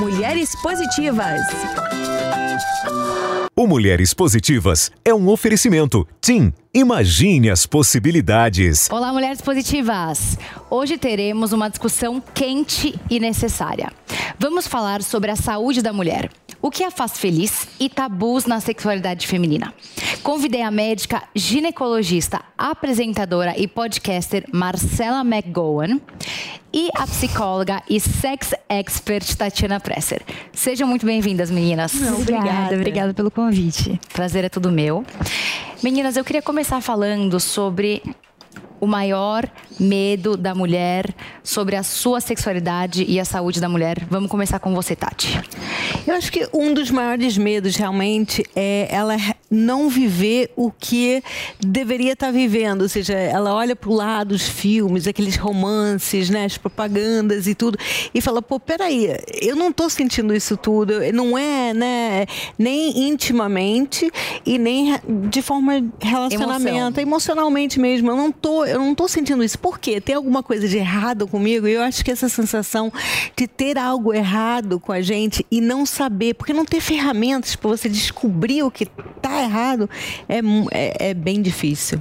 Mulheres Positivas. O Mulheres Positivas é um oferecimento. Tim, imagine as possibilidades. Olá, mulheres positivas! Hoje teremos uma discussão quente e necessária. Vamos falar sobre a saúde da mulher, o que a faz feliz e tabus na sexualidade feminina. Convidei a médica ginecologista, apresentadora e podcaster Marcela McGowan e a psicóloga e sex expert Tatiana Presser. Sejam muito bem-vindas, meninas. Obrigada, obrigada pelo convite. Prazer é tudo meu. Meninas, eu queria começar falando sobre o maior medo da mulher sobre a sua sexualidade e a saúde da mulher. Vamos começar com você, Tati. Eu acho que um dos maiores medos realmente é ela não viver o que deveria estar vivendo, ou seja, ela olha para o lado os filmes, aqueles romances, né, as propagandas e tudo, e fala, pô, peraí, eu não estou sentindo isso tudo, não é, né, nem intimamente e nem de forma relacionamento, Emoção. emocionalmente mesmo, eu não tô, eu não tô sentindo isso. Por quê? Tem alguma coisa de errado comigo? E eu acho que essa sensação de ter algo errado com a gente e não saber, porque não ter ferramentas para você descobrir o que está errado é, é, é bem difícil.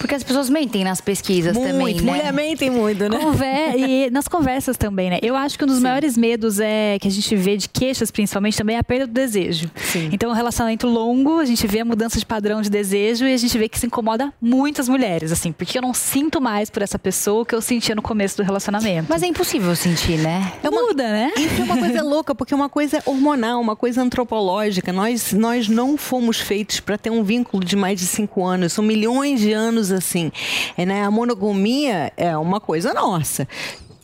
Porque as pessoas mentem nas pesquisas também, muito, né? mulher mentem muito, né? Conver- e nas conversas também, né? Eu acho que um dos maiores medos é que a gente vê de queixas, principalmente, também é a perda do desejo. Então, um relacionamento longo, a gente vê a mudança de padrão de desejo e a gente vê que isso incomoda muitas mulheres, assim, porque eu não sinto mais por essa pessoa o que eu sentia no começo do relacionamento. Mas é impossível sentir, né? é muda, né? Isso é uma coisa louca, porque é uma coisa hormonal, uma coisa antropológica. Nós, nós não fomos feitos para ter um vínculo de mais de cinco anos. São milhões de anos assim. É, né? A monogamia é uma coisa nossa.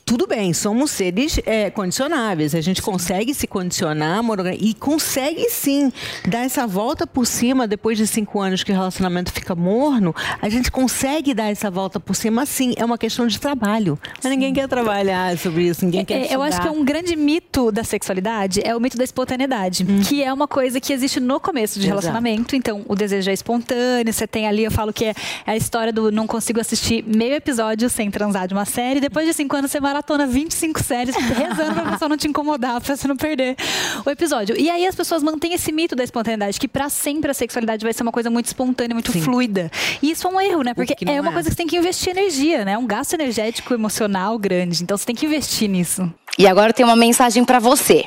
Tudo bem, somos seres é, condicionáveis. A gente consegue se condicionar e consegue sim dar essa volta por cima depois de cinco anos que o relacionamento fica morno. A gente consegue dar essa volta por cima, sim. É uma questão de trabalho. Mas ninguém quer trabalhar sobre isso, ninguém quer É, eu acho que é estudar. um grande mito da sexualidade é o mito da espontaneidade, que é uma coisa que existe no começo de Exato. relacionamento. Então, o desejo é espontâneo. Você tem ali, eu falo que é a história do não consigo assistir meio episódio sem transar de uma série. Depois de cinco anos, você maratona 25 séries, rezando pra pessoa não te incomodar, pra você não perder o episódio. E aí as pessoas mantêm esse mito da espontaneidade, que pra sempre a sexualidade vai ser uma coisa muito espontânea, muito fluida. E isso é um erro, né? Porque é uma é. coisa que você tem que investir energia, né? É um gasto energético emocional grande. Então você tem que investir nisso. E agora tem uma mensagem para você.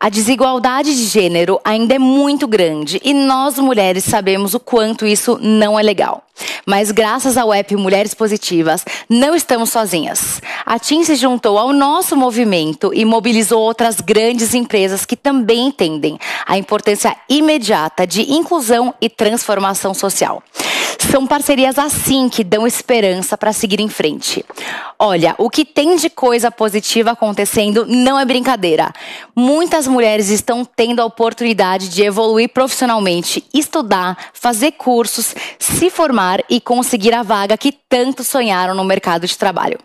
A desigualdade de gênero ainda é muito grande e nós mulheres sabemos o quanto isso não é legal. Mas graças ao app Mulheres Positivas, não estamos sozinhas. A TIM se juntou ao nosso movimento e mobilizou outras grandes empresas que também entendem a importância imediata de inclusão e transformação social. São parcerias assim que dão esperança para seguir em frente. Olha, o que tem de coisa positiva acontecendo não é brincadeira. Muitas mulheres estão tendo a oportunidade de evoluir profissionalmente, estudar, fazer cursos, se formar e conseguir a vaga que tanto sonharam no mercado de trabalho.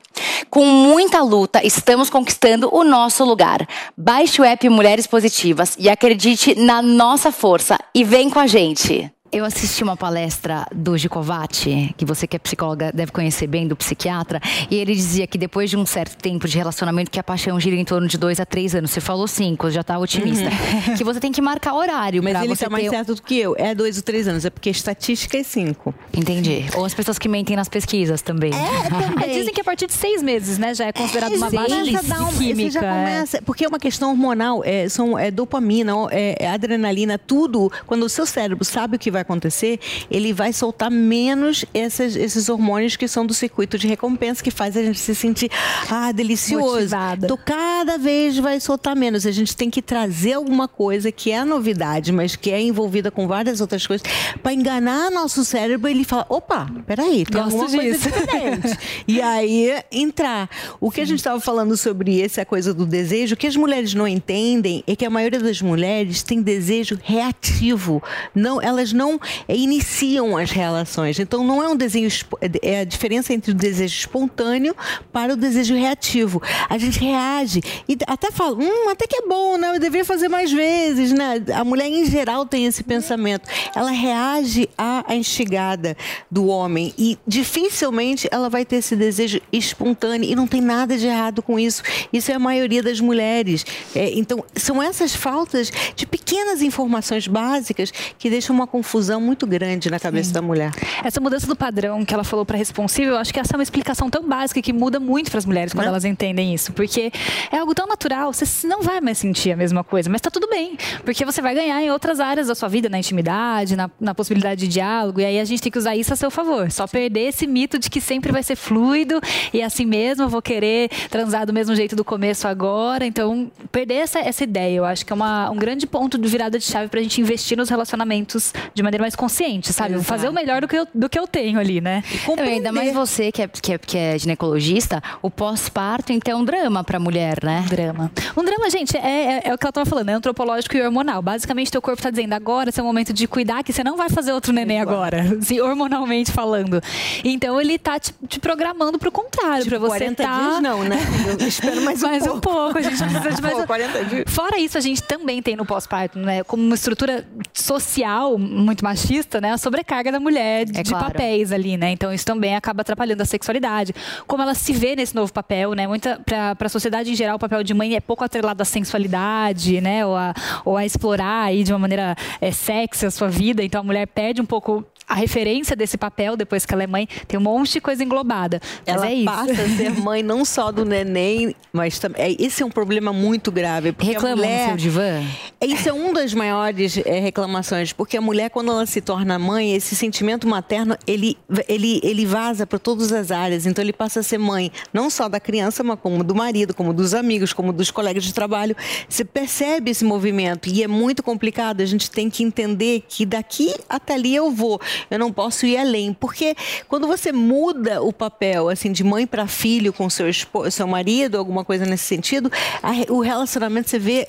Com muita luta, estamos conquistando o nosso lugar. Baixe o app Mulheres Positivas e acredite na nossa força e vem com a gente. Eu assisti uma palestra do Gicovati, que você que é psicóloga deve conhecer bem, do psiquiatra, e ele dizia que depois de um certo tempo de relacionamento, que a paixão gira em torno de dois a três anos. Você falou cinco, já tá otimista. Que você tem que marcar horário Mas pra ele você tá mais ter... certo do que eu. É dois ou três anos. É porque estatística é cinco. Entendi. Ou as pessoas que mentem nas pesquisas também. É, dizem que a partir de seis meses, né, já é considerado uma baixa Começa você química. já é. começa, porque é uma questão hormonal, é, são, é dopamina, é, é adrenalina, tudo. Quando o seu cérebro sabe o que vai acontecer? Ele vai soltar menos esses, esses hormônios que são do circuito de recompensa, que faz a gente se sentir, ah, delicioso. Motivada. Então, cada vez vai soltar menos. A gente tem que trazer alguma coisa que é novidade, mas que é envolvida com várias outras coisas, para enganar nosso cérebro. Ele fala, opa, peraí, tem Gosto alguma coisa disso. diferente. e aí, entrar. O que a gente estava falando sobre essa coisa do desejo, o que as mulheres não entendem é que a maioria das mulheres tem desejo reativo. Não, elas não é, iniciam as relações. Então, não é um desejo. espo- É a diferença entre o desejo espontâneo para o desejo reativo. A gente reage e até fala, hum, até que é bom, né? Eu deveria fazer mais vezes, né? A mulher, em geral, tem esse pensamento. Ela reage à instigada do homem e dificilmente ela vai ter esse desejo espontâneo e não tem nada de errado com isso. Isso é a maioria das mulheres. É, então, são essas faltas de pequenas informações básicas que deixam uma confusão muito grande na cabeça da mulher. Essa mudança do padrão que ela falou para responsível, eu acho que essa é uma explicação tão básica que muda muito para as mulheres quando Né? elas entendem isso. Porque é algo tão natural, você não vai mais sentir a mesma coisa, mas tá tudo bem. Porque você vai ganhar em outras áreas da sua vida, na intimidade, na, na possibilidade de diálogo, e aí a gente tem que usar isso a seu favor. Só perder esse mito de que sempre vai ser fluido e assim mesmo eu vou querer transar do mesmo jeito do começo agora. Então, perder essa, essa ideia, eu acho que é uma, um grande ponto de virada de chave pra gente investir nos relacionamentos de maneira mais consciente, sabe? Vou fazer o melhor do que eu, do que eu tenho ali, né? Não, ainda mais você que é, que é, que é ginecologista, o pós-parto, então, é um drama pra mulher, né? drama. Um drama, gente, é, é, é o que ela estava falando, é antropológico e hormonal. Basicamente, teu corpo está dizendo agora, esse é o momento de cuidar, que você não vai fazer outro neném agora, assim, hormonalmente falando. Então, ele tá te, te programando pro contrário, pra você 40 tá... dias não, né? Eu espero mais um mais pouco. um pouco, a gente precisa de mais Pô, um... 40 dias. Fora isso, a gente também tem no pós-parto, né, como uma estrutura social muito machista, né, a sobrecarga da mulher de, É claro. papéis ali, né? Então isso também acaba atrapalhando a sexualidade. Como ela se vê nesse novo papel, né? Muita para a sociedade em geral, o papel de mãe é pouco atrelado à sensualidade, né? Ou a, ou a explorar aí de uma maneira é, sexy a sua vida. Então a mulher perde um pouco a referência desse papel depois que ela é mãe. Tem um monte de coisa englobada. Mas Ela é isso. passa a ser mãe não só do neném, mas também. é, Esse é um problema muito grave. Porque Reclama mulher, no seu divã? Isso é uma das maiores eh, reclamações, porque a mulher, quando ela se torna mãe, esse sentimento materno, ele, ele, ele vaza para todas as áreas. Então, ele passa a ser mãe, não só da criança, mas como do marido, como dos amigos, como dos colegas de trabalho. Você percebe esse movimento e é muito complicado. A gente tem que entender que daqui até ali eu vou. Eu não posso ir além. Porque quando você muda o papel, assim, de mãe para filho com seu, seu marido, alguma coisa nesse sentido, a o relacionamento você vê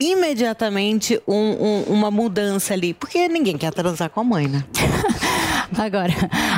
imediatamente um- um- uma mudança ali. Porque ninguém quer transar com a mãe, né? Agora,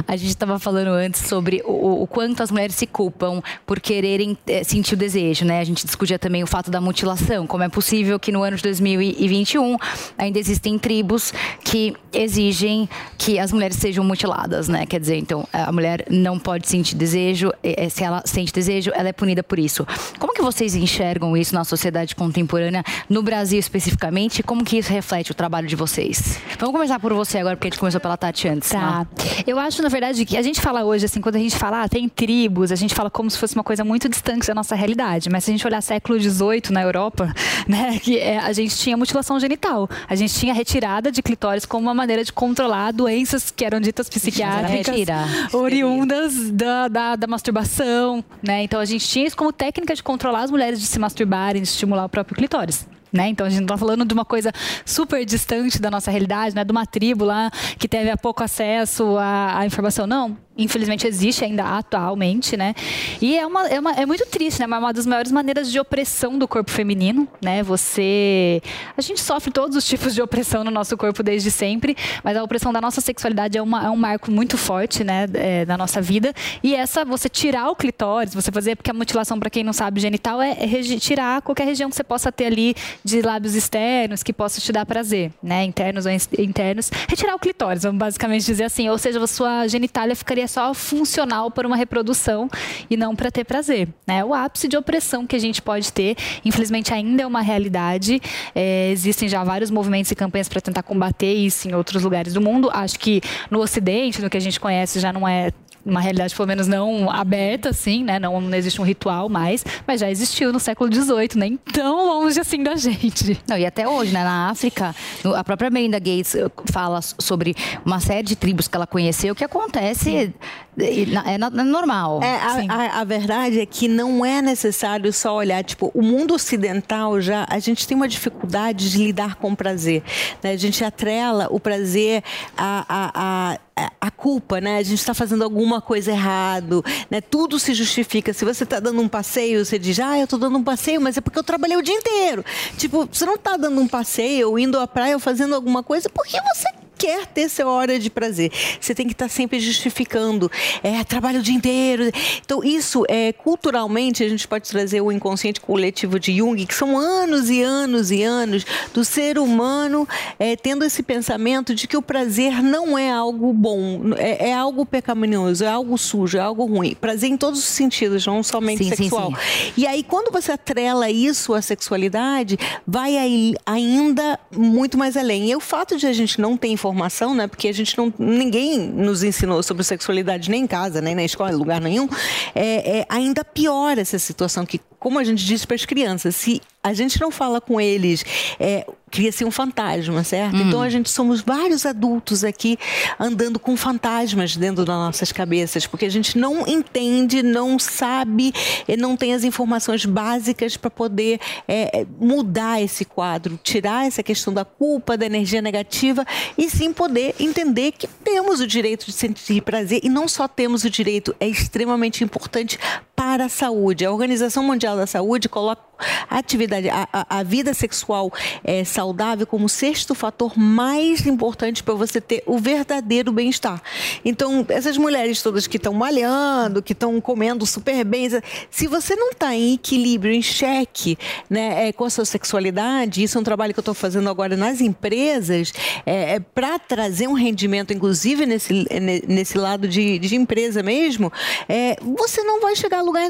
a gente estava falando antes sobre o, o quanto as mulheres se culpam por quererem eh, sentir o desejo, né? A gente discutia também o fato da mutilação, como é possível que no ano de 2021 ainda existem tribos que exigem que as mulheres sejam mutiladas, né? Quer dizer, então, a mulher não pode sentir desejo, eh, eh, se ela sente desejo, ela é punida por isso. Como que vocês enxergam isso na sociedade contemporânea, no Brasil especificamente? Como que isso reflete o trabalho de vocês? Vamos começar por você agora, porque a gente começou pela Tati antes. né? Tá. Eu acho, na verdade, que a gente fala hoje, assim, quando a gente fala, ah, tem tribos, a gente fala como se fosse uma coisa muito distante da nossa realidade. Mas se a gente olhar século XVIII na Europa, né, que é, a gente tinha mutilação genital. A gente tinha retirada de clitóris como uma maneira de controlar doenças que eram ditas psiquiátricas retira. oriundas da, da, da masturbação, né? Então a gente tinha isso como técnica de controlar as mulheres de se masturbarem, de estimular o próprio clitóris. Né? Então a gente não está falando de uma coisa super distante da nossa realidade, né? de uma tribo lá que teve pouco acesso à, à informação. Não, infelizmente existe ainda atualmente, né? E é, uma, é, uma- é muito triste, né? Mas é uma das maiores maneiras de opressão do corpo feminino, né? Você. A gente sofre todos os tipos de opressão no nosso corpo desde sempre, mas a opressão da nossa sexualidade é, uma- é um marco muito forte, né? é, na nossa vida. E essa, você tirar o clitóris, você fazer, porque a mutilação, para quem não sabe, genital é, é tirar qualquer região que você possa ter ali de lábios externos que possa te dar prazer, né? Internos ou in- internos. Retirar o clitóris, vamos basicamente dizer assim. Ou seja, a sua genitália ficaria só funcional para uma reprodução e não para ter prazer, né? O ápice de opressão que a gente pode ter, infelizmente ainda é uma realidade. É, existem já vários movimentos e campanhas para tentar combater isso em outros lugares do mundo. Acho que no Ocidente, no que a gente conhece, já não é uma realidade pelo menos não aberta, assim, né? Não, não existe um ritual mais, mas já existiu no século XVIII, nem tão longe assim da gente. Não, e até hoje, né? Na África, a própria Melinda Gates eh, fala sobre uma série de tribos que ela conheceu que acontece é, normal. É, a, a, a, verdade é que não é necessário só olhar, tipo, o mundo ocidental já, a gente tem uma dificuldade de lidar com o prazer. Né? A gente atrela o prazer a, a, a, a culpa, né? A gente está fazendo alguma coisa errado, né? Tudo se justifica. Se você está dando um passeio, você diz, ah, eu estou dando um passeio, mas é porque eu trabalhei o dia inteiro. Tipo, você não está dando um passeio, ou indo à praia, ou fazendo alguma coisa, porque você quer ter sua hora de prazer. Você tem que estar sempre justificando. É, trabalho o dia inteiro. Então, isso, é, culturalmente, a gente pode trazer o inconsciente coletivo de Jung, que são anos e anos e anos do ser humano é, tendo esse pensamento de que o prazer não é algo bom, é, é, algo pecaminoso, é algo sujo, é algo ruim. Prazer em todos os sentidos, não somente sim, sexual. Sim, sim. E aí, quando você atrela isso à sexualidade, vai aí, ainda muito mais além. E o fato de a gente não ter informação né? Porque a gente não. ninguém nos ensinou sobre sexualidade nem em casa, nem na escola, em lugar nenhum. É, é ainda piora essa situação que, como a gente disse para as crianças, se a gente não fala com eles é, cria-se um fantasma, certo? Hum. Então a gente somos vários adultos aqui andando com fantasmas dentro das nossas cabeças, porque a gente não entende, não sabe, não tem as informações básicas para poder é, mudar esse quadro, tirar essa questão da culpa, da energia negativa e sim poder entender que temos o direito de sentir prazer e não só temos o direito, é extremamente importante para a saúde. A Organização Mundial da Saúde coloca a atividade, a, a, vida sexual é, saudável como o sexto fator mais importante para você ter o verdadeiro bem-estar. Então, essas mulheres todas que estão malhando, que estão comendo super bem, se você não está em equilíbrio, em cheque né, é, com a sua sexualidade, isso é um trabalho que eu estou fazendo agora nas empresas, é, é para trazer um rendimento, inclusive nesse, nesse lado de, de empresa mesmo, é, você não vai chegar a lugar,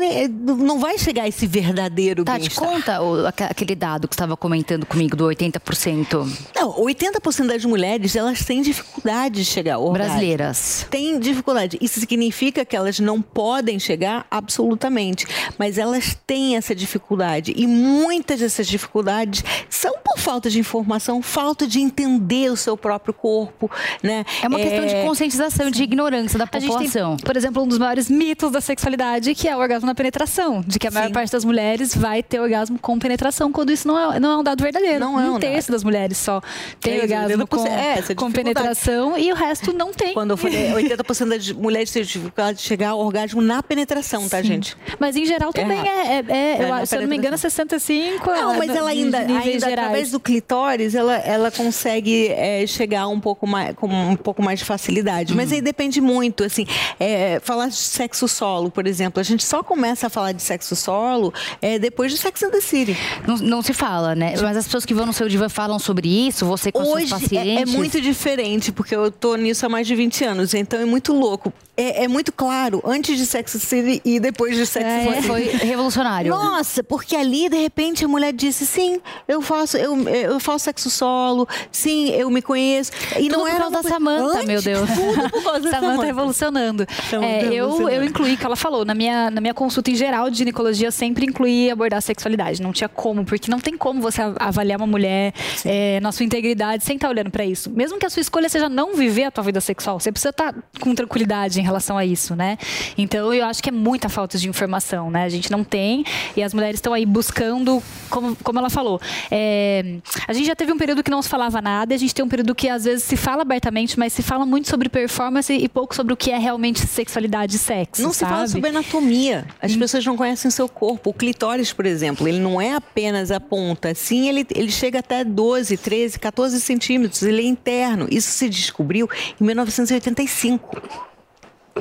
não vai chegar a esse verdadeiro bem-estar conta o, aquele dado que estava comentando comigo do 80%. Não, 80% das mulheres, elas têm dificuldade de chegar ao orgasmo. Brasileiras. Tem dificuldade. Isso significa que elas não podem chegar absolutamente, mas elas têm essa dificuldade e muitas dessas dificuldades são por falta de informação, falta de entender o seu próprio corpo, né? É uma é... questão de conscientização, Sim. de ignorância da população. Tem, por exemplo, um dos maiores mitos da sexualidade que é o orgasmo na penetração, de que a maior Sim. parte das mulheres vai ter orgasmo com penetração, quando isso não é, não é um dado verdadeiro. Não é um, um terço das mulheres só tem é, orgasmo com, é, com penetração e o resto não tem. Quando eu falei 80% das mulheres têm dificuldade de chegar ao orgasmo na penetração, tá, Sim. gente? Mas em geral também é, é, é, é eu, se eu não me engano, 65. Não, mas ela ainda, ainda através do clitóris, ela, ela consegue é, chegar um pouco mais, com um pouco mais de facilidade. Uhum. Mas aí depende muito, assim, é, falar de sexo solo, por exemplo, a gente só começa a falar de sexo solo é, depois de sexo Sex and the City. Não, não, se fala, né? Mas as pessoas que vão no seu Diva falam sobre isso, você com Hoje. É, é muito diferente, porque eu tô nisso há mais de 20 anos, então é muito louco. É, é muito claro, antes de Sex and the City e depois de Sex and the City. Foi revolucionário. Nossa, porque ali, de repente, a mulher disse, sim, eu faço, eu, eu faço sexo solo, sim, eu me conheço. E tudo não era por causa da Samanta, meu Deus. Tudo por causa da Samanta revolucionando. É, eu, eu incluí, que ela falou, na minha, na minha consulta em geral de ginecologia, eu sempre incluí abordar sexualidade sexualidade. Não tinha como, porque não tem como você avaliar uma mulher é, na sua integridade sem estar olhando para isso. Mesmo que a sua escolha seja não viver a tua vida sexual, você precisa estar com tranquilidade em relação a isso, né? Então eu acho que é muita falta de informação, né? A gente não tem e as mulheres estão aí buscando, como, como ela falou. É, a gente já teve um período que não se falava nada, a gente tem um período que às vezes se fala abertamente, mas se fala muito sobre performance e pouco sobre o que é realmente sexualidade e sexo. Não sabe? se fala sobre anatomia. As hum. pessoas não conhecem o seu corpo. O clitóris, por exemplo exemplo, ele não é apenas a ponta, sim, ele, ele chega até 12, 13, 14 centímetros, ele é interno. Isso se descobriu em 1985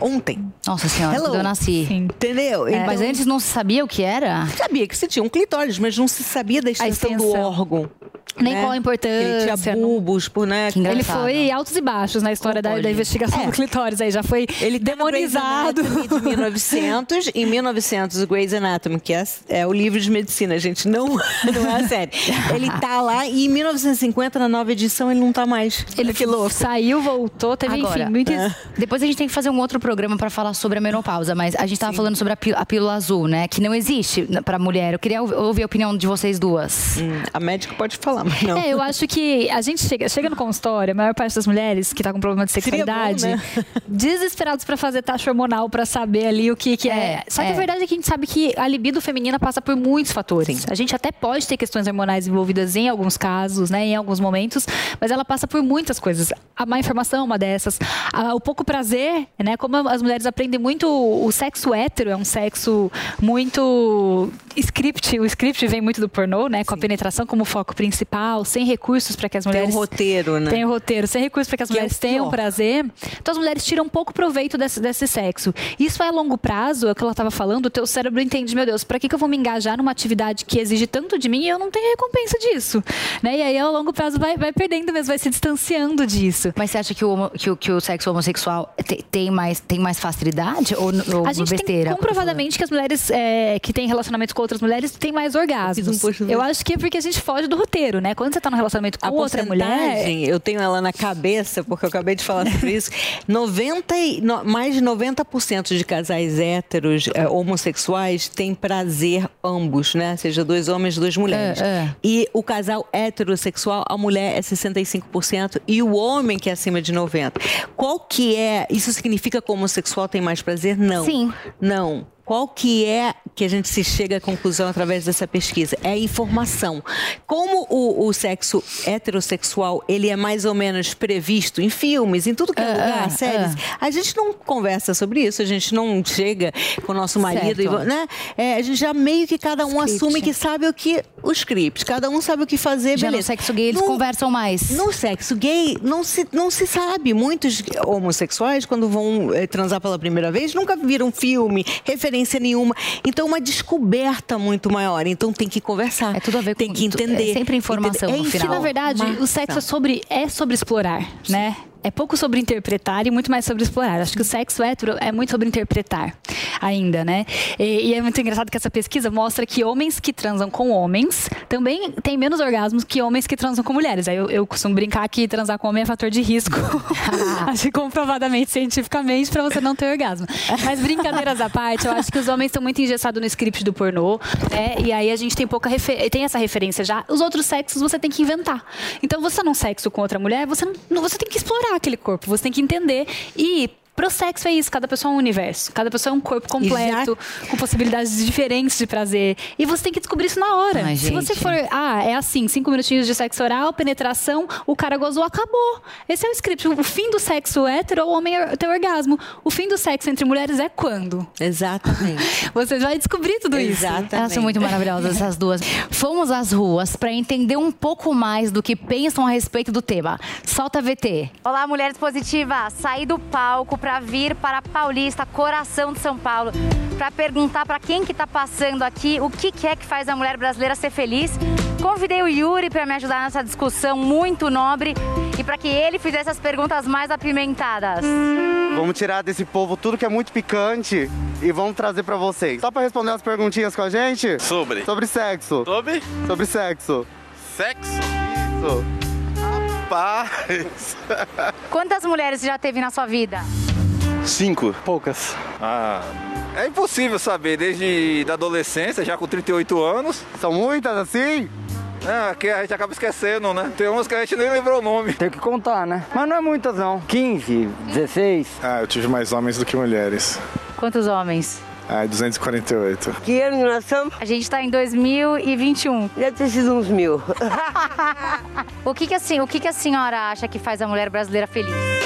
ontem. Nossa senhora, Hello. quando eu nasci. Sim. Entendeu? É. Então, mas antes não se sabia o que era? Sabia que você tinha um clitóris, mas não se sabia da extensão, extensão. do órgão. Nem né? qual a importância. Ele tinha bulbos, por, né? Ele foi altos e baixos na história da, da investigação do clitóris aí, já foi Ele demonizado. De 1900. Em 1900, o Grey's Anatomy, que é, é o livro de medicina, gente, não, não é a série. Ele tá lá e em 1950, na nova edição, ele não tá mais. Ele que louco. saiu, voltou, teve Agora, enfim, muito é. depois a gente tem que fazer um outro programa para falar sobre a menopausa, mas a gente tava falando sobre a, pí- a pílula azul, né? Que não existe para mulher. Eu queria ou- ouvir a opinião de vocês duas. Hum, a médica pode falar, mas não. É, eu acho que a gente chega, chega no consultório, a maior parte das mulheres que tá com problema de Seria bom, sexualidade, né? desesperados pra fazer taxa hormonal pra saber ali o que, que é. É, Só que é. a verdade é que a gente sabe que a libido feminina passa por muitos fatores. A gente até pode ter questões hormonais envolvidas em alguns casos, né, em alguns momentos, mas ela passa por muitas coisas. A má informação é uma dessas. A- o pouco prazer, né, como as mulheres aprendem muito o sexo hétero, é um sexo muito script, o script vem muito do pornô, né, com a penetração como foco principal, sem recursos para que as Tem mulheres um roteiro, né? tem o roteiro, sem recursos para que as Que é mulheres tenham pior. prazer. Então as mulheres tiram um pouco proveito desse, desse sexo. Isso é a longo prazo, é o que ela estava falando, o teu cérebro entende, meu Deus, para que, que eu vou me engajar numa atividade que exige tanto de mim e eu não tenho recompensa disso? Né? E aí a longo prazo vai, vai perdendo mesmo, vai se distanciando disso. Mas você acha que o, que que o sexo homossexual te- tem, mais, tem mais facilidade ou, ou A gente besteira? tem comprovadamente que as mulheres é, que têm relacionamento com outras mulheres têm mais orgasmos. Eu um Eu acho que é porque a gente foge do roteiro, né? Quando você tá no relacionamento com A outra mulher, eu tenho ela na cabeça, porque eu acabei de falar sobre isso. 90 e- no- mais de 90% de casais héteros eh, homossexuais têm prazer ambos, né? Seja dois homens, duas mulheres. É, é. E o casal heterossexual, a mulher é 65% e o homem que é acima de 90. Qual que é? Isso significa que o homossexual tem mais prazer? Não. Sim. Não. Qual que é que a gente se chega à conclusão através dessa pesquisa? É a informação. Como o, o sexo heterossexual ele é mais ou menos previsto em filmes, em tudo que é, É, lugar, é, séries, a gente não conversa sobre isso, a gente não chega com o nosso marido, e, né? É, a gente já meio que cada um Script. assume que sabe o que o script, cada um sabe o que fazer, Já no beleza. sexo gay eles No- conversam mais. no sexo gay, não se, não se sabe. Muitos homossexuais, quando vão eh, transar pela primeira vez, nunca viram filme, referência nenhuma. Então, uma descoberta muito maior. Então, tem que conversar. É tudo a ver Tem com- que entender. é sempre informação Entender? no É final. Que na verdade o sexo é sobre, é sobre explorar, né? É pouco sobre interpretar e muito mais sobre explorar. Acho que o sexo hétero é muito sobre interpretar ainda, né? E, e é muito engraçado que essa pesquisa mostra que homens que transam com homens também têm menos orgasmos que homens que transam com mulheres. Aí eu, eu costumo brincar que transar com homem é fator de risco. acho que comprovadamente, cientificamente, para você não ter orgasmo. Mas brincadeiras à parte, eu acho que os homens estão muito engessados no script do pornô, né? E aí a gente tem pouca refer... tem essa referência já. Os outros sexos você tem que inventar. Então você não sexo com outra mulher, você não, você tem que explorar aquele corpo, você tem que entender. E Pro sexo é isso, cada pessoa é um universo, cada pessoa é um corpo completo, com possibilidades diferentes de prazer. E você tem que descobrir isso na hora. Ai, Se você for, ah, é assim, cinco minutinhos de sexo oral, penetração, o cara gozou, acabou. Esse é o script. O fim do sexo hétero, o homem ter orgasmo. O fim do sexo entre mulheres é quando? Exatamente. Você vai descobrir tudo isso. Exatamente. Elas são muito maravilhosas, essas duas. Fomos às ruas para entender um pouco mais do que pensam a respeito do tema. Solta VT. Olá, mulheres positivas! Saí do palco para vir para Paulista, coração de São Paulo, para perguntar para quem que tá passando aqui o que, que é que faz a mulher brasileira ser feliz. Convidei o Yuri para me ajudar nessa discussão muito nobre e para que ele fizesse as perguntas mais apimentadas. Vamos tirar desse povo tudo que é muito picante e vamos trazer pra vocês. Só pra responder umas perguntinhas com a gente? Sobre? Sobre sexo. Sobre? Sobre sexo. Sexo? Isso. Paz. Quantas mulheres você já teve na sua vida? Cinco. Poucas. Ah. É impossível saber, desde da adolescência, já com 38 anos. São muitas assim? É, que a gente acaba esquecendo, né? Tem umas que a gente nem lembrou o nome. Tem que contar, né? Mas não é muitas, não. 15, 16. Ah, eu tive mais homens do que mulheres. Quantos homens? Ah, 248. Que ano nós estamos? A gente tá em 2021. Deve ter sido uns mil. O que que, assim, o que que a senhora acha que faz a mulher brasileira feliz?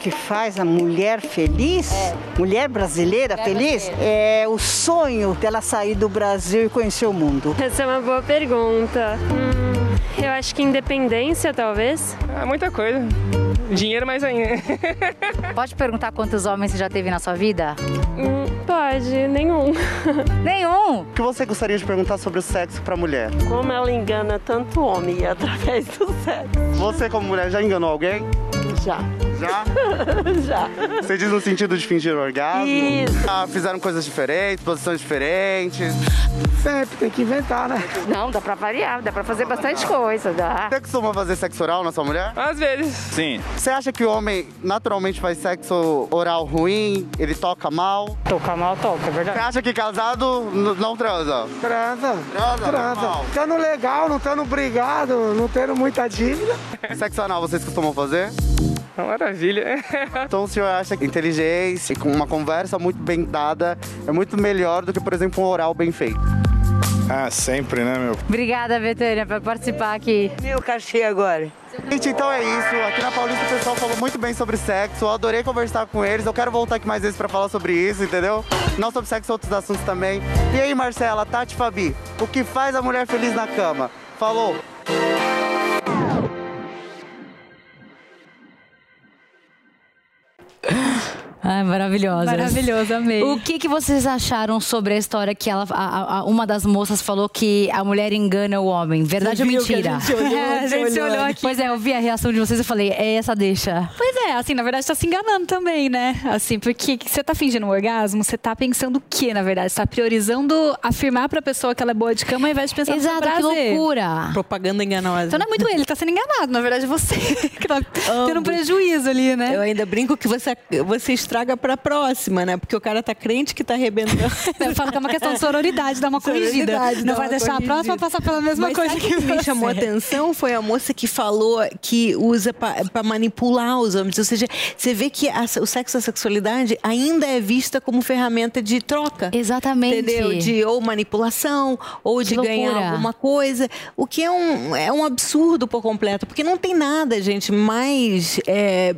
Que faz a mulher feliz, mulher brasileira feliz, é o sonho dela sair do Brasil e conhecer o mundo. Essa é uma boa pergunta. Hum, eu acho que independência, talvez. É muita coisa. Dinheiro mais ainda. Pode perguntar quantos homens você já teve na sua vida? Hum, pode, nenhum. Nenhum? O que você gostaria de perguntar sobre o sexo pra mulher? Como ela engana tanto homem através do sexo? Você, como mulher, já enganou alguém? Já. Já? Já. Você diz no sentido de fingir orgasmo? Isso. Ah, fizeram coisas diferentes, posições diferentes. Sempre tem que inventar, né? Não, dá pra variar, dá pra fazer bastante coisa, dá. Você costuma fazer sexo oral na sua mulher? Às vezes. Sim. Você acha que o homem naturalmente faz sexo oral ruim? Ele toca mal? Tocar mal, toca, é verdade. Você acha que casado não transa? Transa. Transa, Transa. normal. Estando legal, não estando brigado, não tendo muita dívida. Sexo anal vocês costumam fazer? Uma maravilha. Então o senhor acha que inteligência, com uma conversa muito bem dada, é muito melhor do que, por exemplo, um oral bem feito? Ah, sempre, né, meu? Obrigada, Betânia, por participar aqui. Meu cachê agora. Gente, então é isso. Aqui na Paulista o pessoal falou muito bem sobre sexo. Eu adorei conversar com eles. Eu quero voltar aqui mais vezes pra falar sobre isso, entendeu? Não sobre sexo, outros assuntos também. E aí, Marcela, Tati, Fabi, o que faz a mulher feliz na cama? Falou! Maravilhosa. Maravilhoso, amei. O que, que vocês acharam sobre a história que ela, a- a- uma das moças falou que a mulher engana o homem? Verdade Você ou que a mentira? gente olhou, É, a gente olhou olhou aqui. Pois é, eu vi a reação de vocês e falei, é essa deixa. Pois é, assim, na verdade tá se enganando também, né? Assim, porque que você tá fingindo um orgasmo, você tá pensando o quê, na verdade? Você tá priorizando afirmar pra pessoa que ela é boa de cama ao invés de pensar Exato, que loucura. Propaganda enganosa. Então não é muito ele, tá sendo enganado, na verdade é você que tá tendo um prejuízo ali, né? Eu ainda brinco que você, você estraga pra próxima, né? Porque o cara tá crente que tá arrebentando. Eu falo que é uma questão de sororidade, dá uma corrigida. Sororidade, Não vai deixar a próxima corrigida. passar pela mesma Mas coisa sabe que o que me chamou a atenção foi a moça que falou que usa para manipular os homens. Ou seja, você vê que a- o sexo e a sexualidade ainda é vista como ferramenta de troca. Exatamente. Entendeu? De ou manipulação, ou de Que ganhar alguma coisa. O que é um, é um absurdo por completo. Porque não tem nada, gente, mais. é,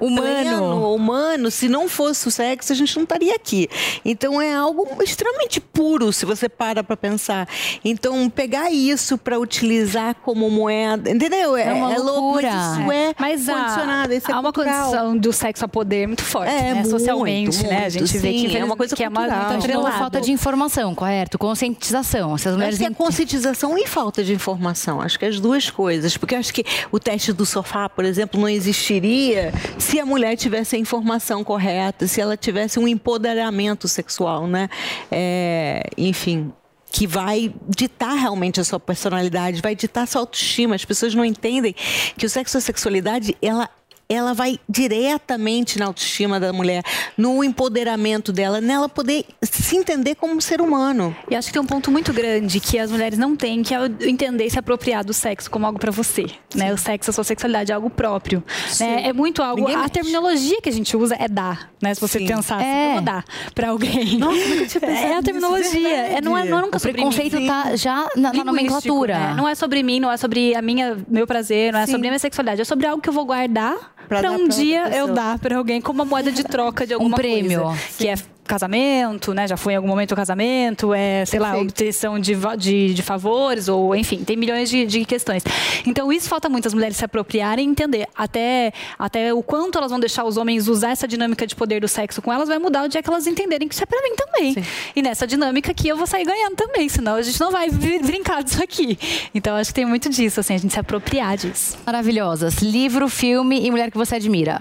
Humano. pleno, humano, se não fosse o sexo, a gente não estaria aqui. Então é algo extremamente puro, se você para para pensar. Então pegar isso para utilizar como moeda, entendeu? É uma é loucura. isso é, Mas há- condicionado, isso é há uma cultural. condição do sexo a poder muito forte, É, né? muito, Socialmente, né? A muito, gente vê sim, que é uma coisa que é uma cultural. muito De novo, atrelado. falta de informação, correto? Conscientização. Essas Acho mulheres que é conscientização e falta de informação. Acho que as duas coisas. Porque eu acho que o teste do sofá, por exemplo, não existiria se a mulher tivesse a informação correta, se ela tivesse um empoderamento sexual, né? É, enfim. Que vai ditar realmente a sua personalidade, vai ditar a sua autoestima. As pessoas não entendem que o sexo e a sexualidade, ela ela vai diretamente na autoestima da mulher, no empoderamento dela, nela poder se entender como um ser humano. E acho que tem um ponto muito grande que as mulheres não têm, que é entender e se apropriar do sexo como algo pra você. Né? O sexo, a sua sexualidade é algo próprio. Né? É muito algo. Ninguém a mexe. terminologia que a gente usa é dar. Né? Se você Sim. pensar assim, É. eu vou dar pra alguém. Nossa, nunca tinha pensado é a terminologia. É, não, é, não é nunca O sobre preconceito mim. tá já na, na nomenclatura. né? Não é sobre mim, não é sobre a minha, meu prazer, não é Sim. sobre a minha sexualidade. É sobre algo que eu vou guardar Dar um dia eu dar pra alguém como uma moeda de troca de alguma Um prêmio. coisa. Que é casamento, né? Já foi em algum momento o casamento, é, sei lá, Perfeito. obtenção de, de, de favores, ou enfim, tem milhões de, de questões. Então, isso falta muito as mulheres se apropriarem e entender. Até, até o quanto elas vão deixar os homens usar essa dinâmica de poder do sexo com elas, vai mudar o dia que elas entenderem que isso é pra mim também. E nessa dinâmica aqui eu vou sair ganhando também, senão a gente não vai br- brincar disso aqui. Então, acho que tem muito disso, assim, a gente se apropriar disso. Maravilhosas. Livro, filme e mulher que você admira.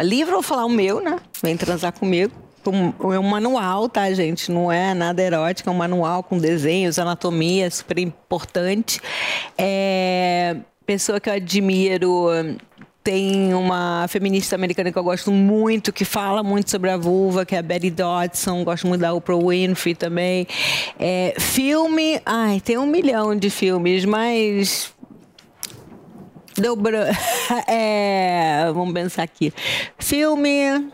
Livro, eu vou falar o meu, né? Vem transar comigo. É um manual, tá, gente? Não é nada erótico, é um manual com desenhos, anatomia, super importante. É, pessoa que eu admiro. Tem uma feminista americana que eu gosto muito, que fala muito sobre a vulva, que é a Betty Dodson. Gosto muito da Oprah Winfrey também. É, filme, ai, tem um milhão de filmes, mas Deu é, vamos pensar aqui. Filme.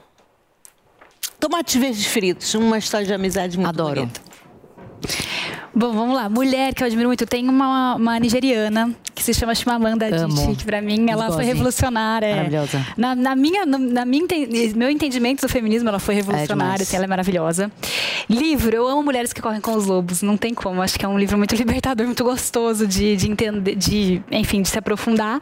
Tomates verdes fritos, uma história de amizade muito Adoro. bonita. Bom, vamos lá. Mulher que eu admiro muito. Tem uma, uma nigeriana que se chama Chimamanda. Adichie, que pra mim ela foi revolucionária. é. Maravilhosa. Na, na minha, no- na minha, meu entendimento do feminismo, ela foi demais. revolucionária, assim, ela é maravilhosa. Livro, eu amo Mulheres que Correm com os Lobos, não tem como. Acho que é um livro muito libertador, muito gostoso de, de entender, de, enfim, de se aprofundar.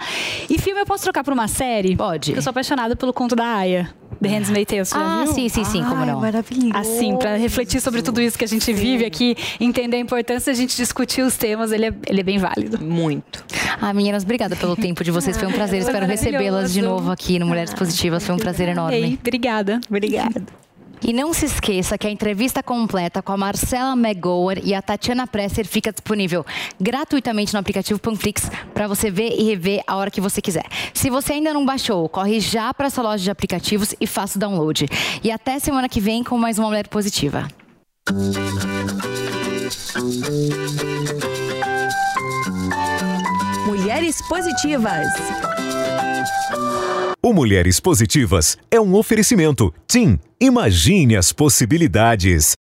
E filme eu posso trocar por uma série? Pode. Eu sou apaixonada pelo conto da Aya. The Handmaid's Tale, você já Ah, viu? sim, sim, sim, como não. Maravilhoso. Assim, pra refletir sobre tudo isso que a gente vive aqui, entender a importância de a gente discutir os temas, ele é, ele é bem válido. Muito. Ah, meninas, obrigada pelo tempo de vocês. Foi um prazer. Espero recebê-las de novo aqui no Mulheres Positivas. Foi um prazer enorme. Ei, obrigada. Obrigada. E não se esqueça que a entrevista completa com a Marcela McGower e a Tatiana Presser fica disponível gratuitamente no aplicativo Panflix para você ver e rever a hora que você quiser. Se você ainda não baixou, corre já para essa loja de aplicativos e faça o download. E até semana que vem com mais uma Mulher Positiva. Mulheres Positivas. O Mulheres Positivas é um oferecimento. TIM. Imagine as possibilidades.